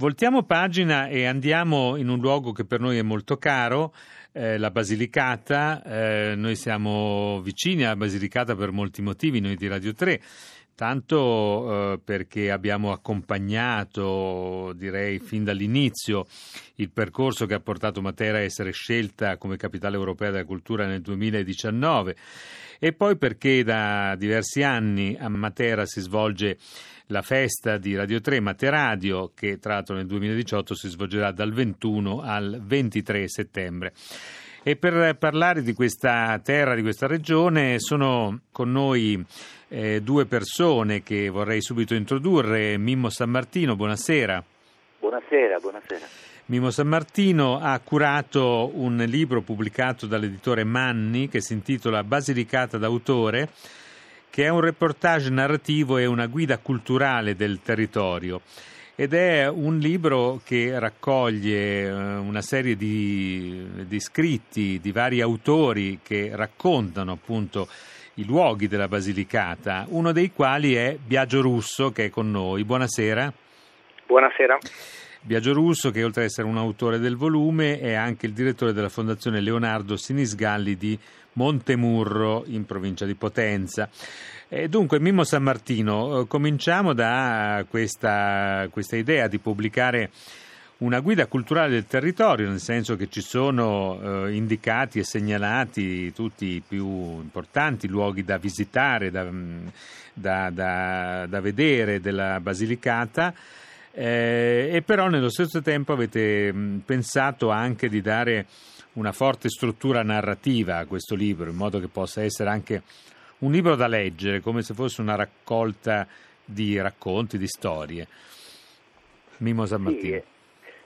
Voltiamo pagina e andiamo in un luogo che per noi è molto caro, eh, la Basilicata. Eh, noi siamo vicini alla Basilicata per molti motivi, noi di Radio 3. Tanto eh, perché abbiamo accompagnato, direi fin dall'inizio, il percorso che ha portato Matera a essere scelta come capitale europea della cultura nel 2019 e poi perché da diversi anni a Matera si svolge la festa di Radio 3 Materadio che tra l'altro nel 2018 si svolgerà dal 21 al 23 settembre. E per parlare di questa terra, di questa regione, sono con noi eh, due persone che vorrei subito introdurre. Mimmo San Martino, buonasera. Buonasera, buonasera. Mimmo San Martino ha curato un libro pubblicato dall'editore Manni che si intitola Basilicata d'autore che è un reportage narrativo e una guida culturale del territorio ed è un libro che raccoglie eh, una serie di, di, scritti di vari autori che raccontano appunto i luoghi della Basilicata, uno dei quali è Biagio Russo che è con noi. Buonasera. Buonasera. Biagio Russo, che oltre ad essere un autore del volume, è anche il direttore della Fondazione Leonardo Sinisgalli di Montemurro, in provincia di Potenza. E dunque, Mimmo San Martino, eh, cominciamo da questa, questa idea di pubblicare una guida culturale del territorio, nel senso che ci sono eh, indicati e segnalati tutti i più importanti luoghi da visitare, da, da, da, da vedere della Basilicata. Eh, e però nello stesso tempo avete mh, pensato anche di dare una forte struttura narrativa a questo libro, in modo che possa essere anche un libro da leggere, come se fosse una raccolta di racconti, di storie. Mimo San Martino. Sì,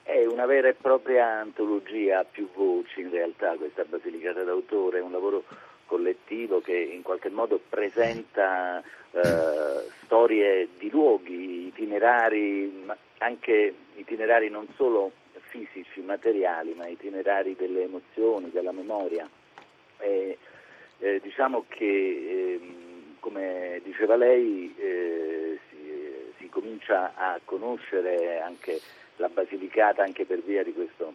è una vera e propria antologia a più voci in realtà questa Basilicata d'autore, è un lavoro collettivo che in qualche modo presenta eh, storie di luoghi, itinerari, anche itinerari non solo fisici, materiali, ma itinerari delle emozioni, della memoria. E, eh, diciamo che, eh, come diceva lei, eh, si, si, comincia a conoscere anche la Basilicata anche per via di questo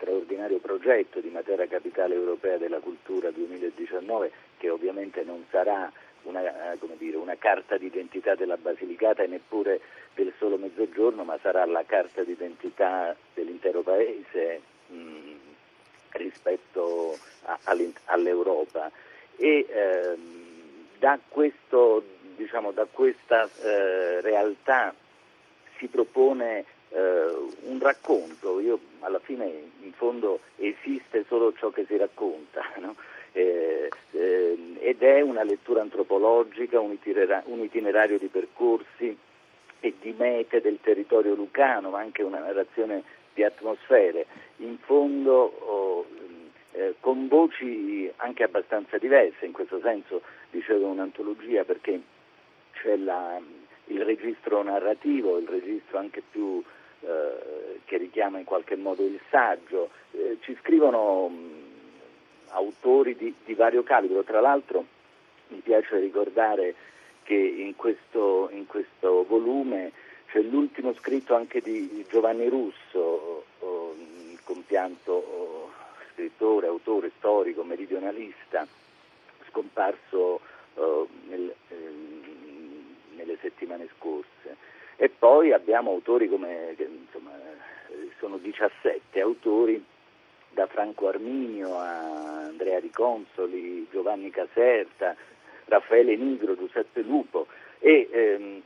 straordinario progetto di Matera Capitale Europea della Cultura 2019, che ovviamente non sarà una, eh, dire, una, carta d'identità della Basilicata e neppure del solo mezzogiorno, ma sarà la carta d'identità dell'intero paese mh, rispetto a, all'Europa. E ehm, da, questo, diciamo, da, questa eh, realtà si propone un racconto, Io, alla fine in fondo esiste solo ciò che si racconta. No? Eh, eh, ed è una lettura antropologica, un, itinerario di percorsi e di mete del territorio lucano, ma anche una narrazione di atmosfere, in fondo oh, eh, con voci anche abbastanza diverse, in questo senso dicevo un'antologia perché c'è la, il registro narrativo, il registro anche più eh, che richiama in qualche modo il saggio, eh, ci scrivono mh, autori di, di vario calibro. Tra l'altro mi piace ricordare che in questo, in questo volume c'è l'ultimo scritto anche di Giovanni Russo, il compianto scrittore, autore, storico, meridionalista, scomparso uh, nel, eh, nelle settimane scorse. E poi abbiamo autori come, insomma, sono 17 autori da Franco Arminio a Andrea Riconsoli, Giovanni Caserta, Raffaele Nigro, Giuseppe Lupo e ehm,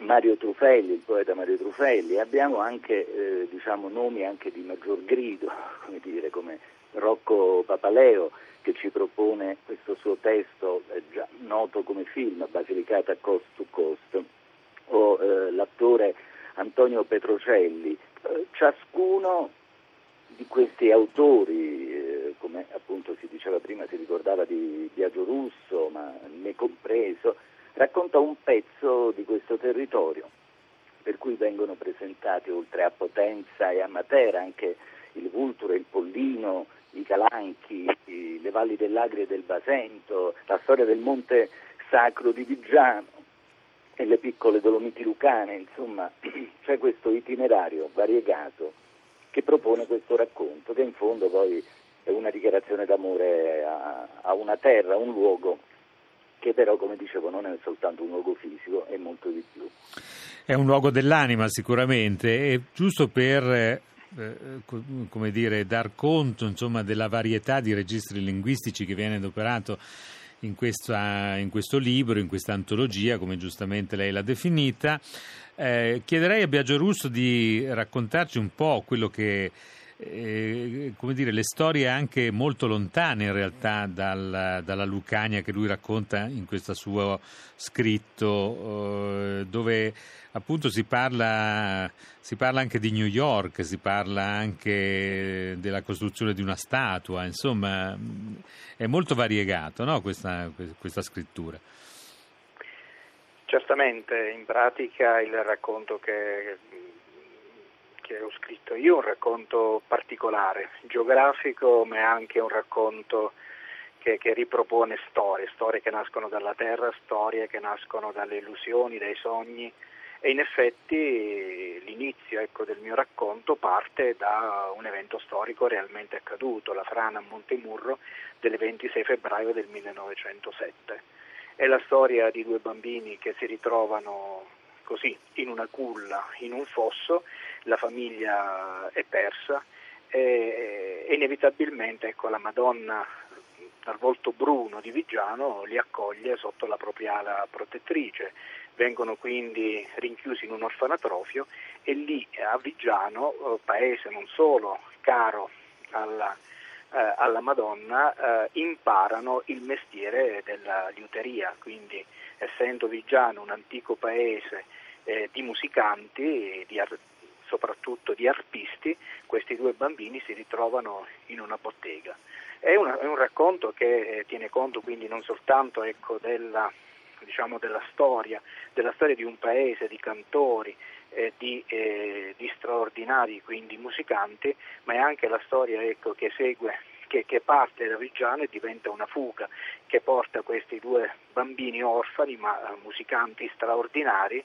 Mario Trufelli, il poeta Mario Trufelli. Abbiamo anche eh, diciamo, nomi anche di maggior grido, come, dire, come Rocco Papaleo, che ci propone questo suo testo eh, già noto come film, Basilicata Coast to Coast, o eh, l'attore Antonio Petrocelli. Eh, ciascuno di questi autori, eh, come appunto si diceva prima, si ricordava di Biagio Russo, ma me compreso, racconta un pezzo di questo territorio, per cui vengono presentati oltre a Potenza e a Matera anche il Vulture, il Pollino, i Calanchi, le valli dell'Agri e del Basento, la storia del Monte Sacro di Vigiano e le piccole Dolomiti Lucane, insomma c'è questo itinerario variegato che propone questo racconto, che in fondo poi è una dichiarazione d'amore a, a una terra, a un luogo che però, come dicevo, non è soltanto un luogo fisico, è molto di più. È un luogo dell'anima sicuramente, e giusto per eh, come dire, dar conto insomma, della varietà di registri linguistici che viene adoperato in, questa, in questo libro, in questa antologia, come giustamente lei l'ha definita. Eh, chiederei a Biagio Russo di raccontarci un po' quello che eh, come dire, le storie anche molto lontane in realtà dal, dalla Lucania che lui racconta in questo suo scritto, eh, dove appunto si parla, si parla, anche di New York, si parla anche della costruzione di una statua, insomma è molto variegato no? questa, questa scrittura. Certamente, in pratica il racconto che che ho scritto io, un racconto particolare, geografico, ma è anche un racconto che, che, ripropone storie, storie che nascono dalla terra, storie che nascono dalle illusioni, dai sogni e in effetti l'inizio ecco, del mio racconto parte da un evento storico realmente accaduto, la frana a Montemurro del 26 febbraio del 1907. È la storia di due bambini che si ritrovano così in una culla, in un fosso, la famiglia è persa e, inevitabilmente ecco, la Madonna dal volto bruno di Vigiano li accoglie sotto la propria ala protettrice. Vengono quindi rinchiusi in un orfanatrofio e lì a Vigiano, eh, paese non solo caro alla, eh, alla Madonna, eh, imparano il mestiere della liuteria, quindi essendo Vigiano un antico paese eh, di musicanti, di ar- soprattutto di arpisti, questi due bambini si ritrovano in una bottega. È, una, è un racconto che eh, tiene conto quindi non soltanto ecco, della, diciamo, della, storia, della storia di un paese, di cantori, eh, di, eh, di, straordinari quindi musicanti, ma è anche la storia ecco, che segue che, che, parte da Vigiano e diventa una fuga che porta questi due bambini orfani ma eh, musicanti straordinari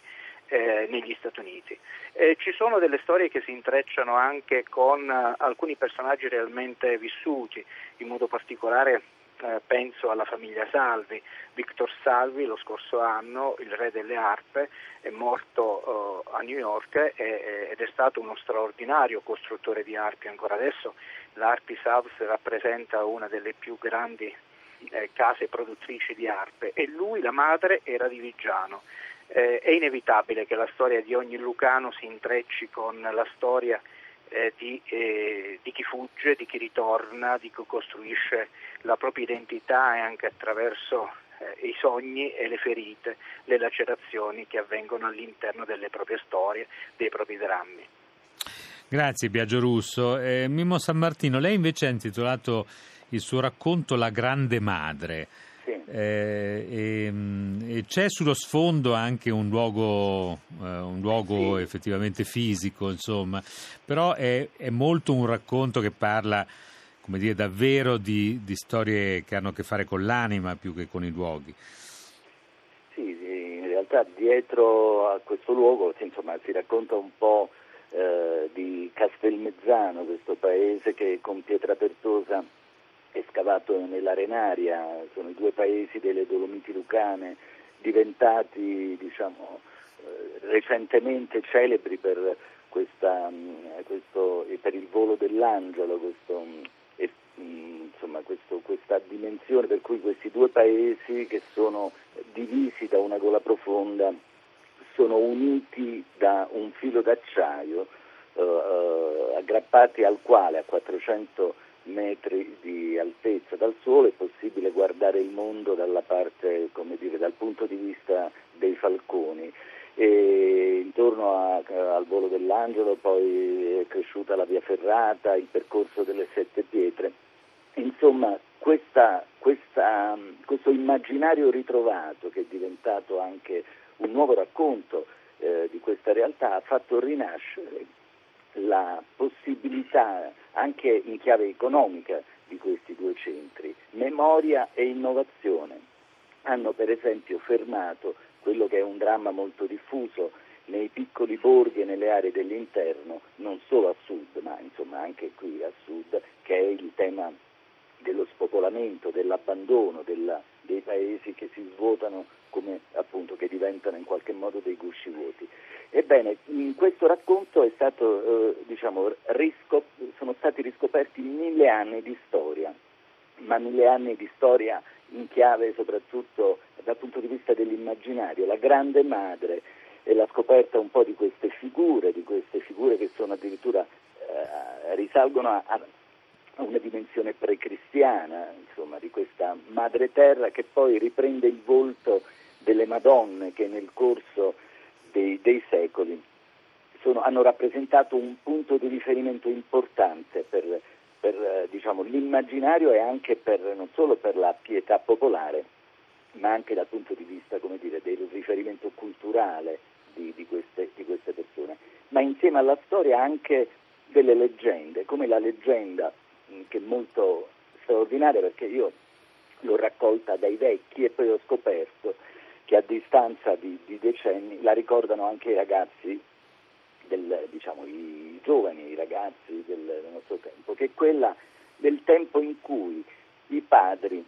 eh, negli Stati Uniti. Eh, ci sono delle storie che si intrecciano anche con eh, alcuni personaggi realmente vissuti, in modo particolare eh, penso alla famiglia Salvi. Victor Salvi lo scorso anno, il re delle arpe, è morto eh, a New York e, ed è stato uno straordinario costruttore di arpi. Ancora adesso l'Arpis House rappresenta una delle più grandi eh, case produttrici di arpe e lui, la madre, era di Vigiano eh, è inevitabile che la storia di ogni lucano si intrecci con la storia eh, di, eh, di, chi fugge, di chi ritorna, di chi costruisce la propria identità e anche attraverso eh, i sogni e le ferite, le lacerazioni che avvengono all'interno delle proprie storie, dei propri drammi. Grazie Biagio Russo. Eh, Mimmo San Martino, lei invece ha intitolato il suo racconto La grande madre. Eh, e, mm, e, c'è sullo sfondo anche un luogo, eh, un luogo sì. effettivamente fisico, insomma, però è, è, molto un racconto che parla, come dire, davvero di, di, storie che hanno a che fare con l'anima più che con i luoghi. Sì, in realtà dietro a questo luogo insomma, si racconta un po' eh, di Castelmezzano, questo paese che con Pietra Pertosa è scavato nell'arenaria, sono i due paesi delle Dolomiti Lucane diventati diciamo, eh, recentemente celebri per, questa, mm, questo, per, il volo dell'angelo, questo, mm, mm, insomma, questo, questa dimensione per cui questi due paesi che sono divisi da una gola profonda sono uniti da un filo d'acciaio eh, eh aggrappati al quale a 400 metri di altezza dal sole, è possibile guardare il mondo parte, dire, dal punto di vista dei falconi. E intorno a, al volo dell'angelo poi è cresciuta la via ferrata, il percorso delle sette pietre. Insomma, questa, questa, questo immaginario ritrovato che è diventato anche un nuovo racconto eh, di questa realtà ha fatto rinascere la possibilità anche in chiave economica di questi due centri. Memoria e innovazione hanno per esempio fermato quello che è un dramma molto diffuso nei piccoli borghi e nelle aree dell'interno, non solo a sud, ma insomma anche qui a sud, che è il tema dello spopolamento, dell'abbandono della, dei paesi che si svuotano come appunto che diventano in qualche modo dei gusci vuoti. Ebbene, in questo racconto stato, eh, diciamo, riscop- sono stati riscoperti mille anni di storia, ma mille anni di storia in chiave soprattutto dal punto di vista dell'immaginario. La grande madre e la scoperta un po' di queste figure, di queste figure che sono addirittura eh, risalgono a, a, una dimensione precristiana, insomma, di questa madre terra che poi riprende il volto delle Madonne che nel corso dei, dei secoli sono, hanno rappresentato un punto di riferimento importante per, per eh, diciamo, l'immaginario e anche per, non solo per la pietà popolare, ma anche dal punto di vista dire, del riferimento culturale di, di, queste, di queste persone. Ma insieme alla storia anche delle leggende, come la leggenda che è molto straordinaria perché io l'ho raccolta dai vecchi e poi ho scoperto che a distanza di, di decenni la ricordano anche i ragazzi, del, diciamo i giovani, i ragazzi del, del nostro tempo, che è quella del tempo in cui i padri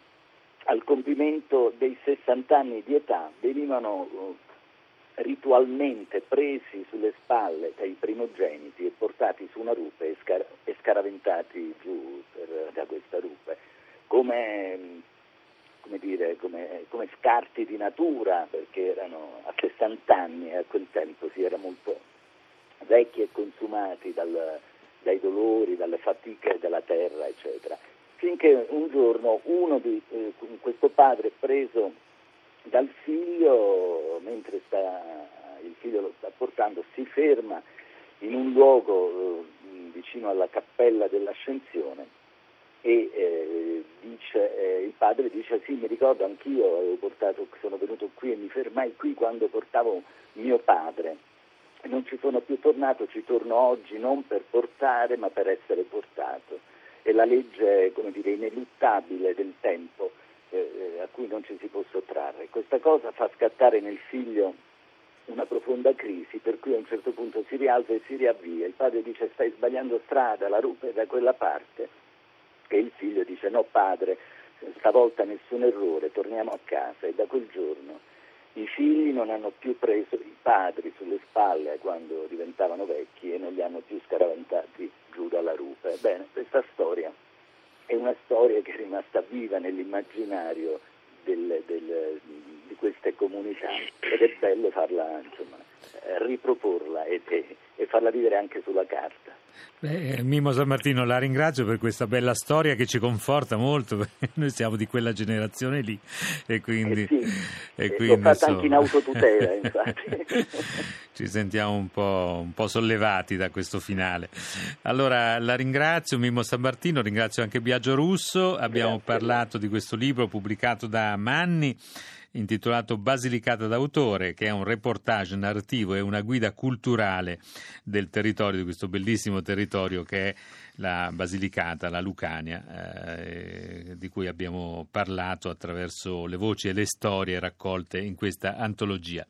al compimento dei 60 anni di età venivano eh, ritualmente presi sulle spalle dai primogeniti e portati su una rupe e, scar- scaraventati giù per, da questa rupe, come come, dire, come, come scarti di natura, perché erano a 60 anni e a quel tempo si era molto vecchi e consumati dal, dai dolori, dalle fatiche della terra, eccetera. Finché un giorno uno di eh, questo padre preso dal figlio, mentre sta, il figlio lo sta portando, si ferma in un luogo eh, vicino alla cappella dell'ascensione e eh, dice, eh, il padre dice sì mi ricordo anch'io portato, sono venuto qui e mi fermai qui quando portavo mio padre. Non ci sono più tornato, ci torno oggi non per portare ma per essere portato. È la legge come dire, ineluttabile del tempo eh, eh, a cui non ci si può sottrarre. Questa cosa fa scattare nel figlio una profonda crisi per cui a un certo punto si rialza e si riavvia. Il padre dice stai sbagliando strada, la rupe da quella parte e il figlio dice no padre, stavolta nessun errore, torniamo a casa e da quel giorno i figli non hanno più preso i padri sulle spalle quando diventavano vecchi e non li hanno più scaraventati giù dalla rupe. Bene, questa storia è una storia che è rimasta viva nell'immaginario del, del, di queste comunità ed è bello farla, insomma, riproporla e, e, e farla vivere anche sulla carta. Beh, Mimo San Martino, la ringrazio per questa bella storia che ci conforta molto, perché noi siamo di quella generazione lì e quindi... Eh sì, e eh, quindi fatta anche in autotutela, infatti. ci sentiamo un po', un po', sollevati da questo finale. Allora, la ringrazio Mimo San Martino, ringrazio anche Biagio Russo, abbiamo Grazie. parlato di questo libro pubblicato da Manni intitolato Basilicata d'autore, che è un reportage narrativo e una guida culturale del territorio, di questo bellissimo territorio che è la Basilicata, la Lucania, eh, di cui abbiamo parlato attraverso le voci e le storie raccolte in questa antologia.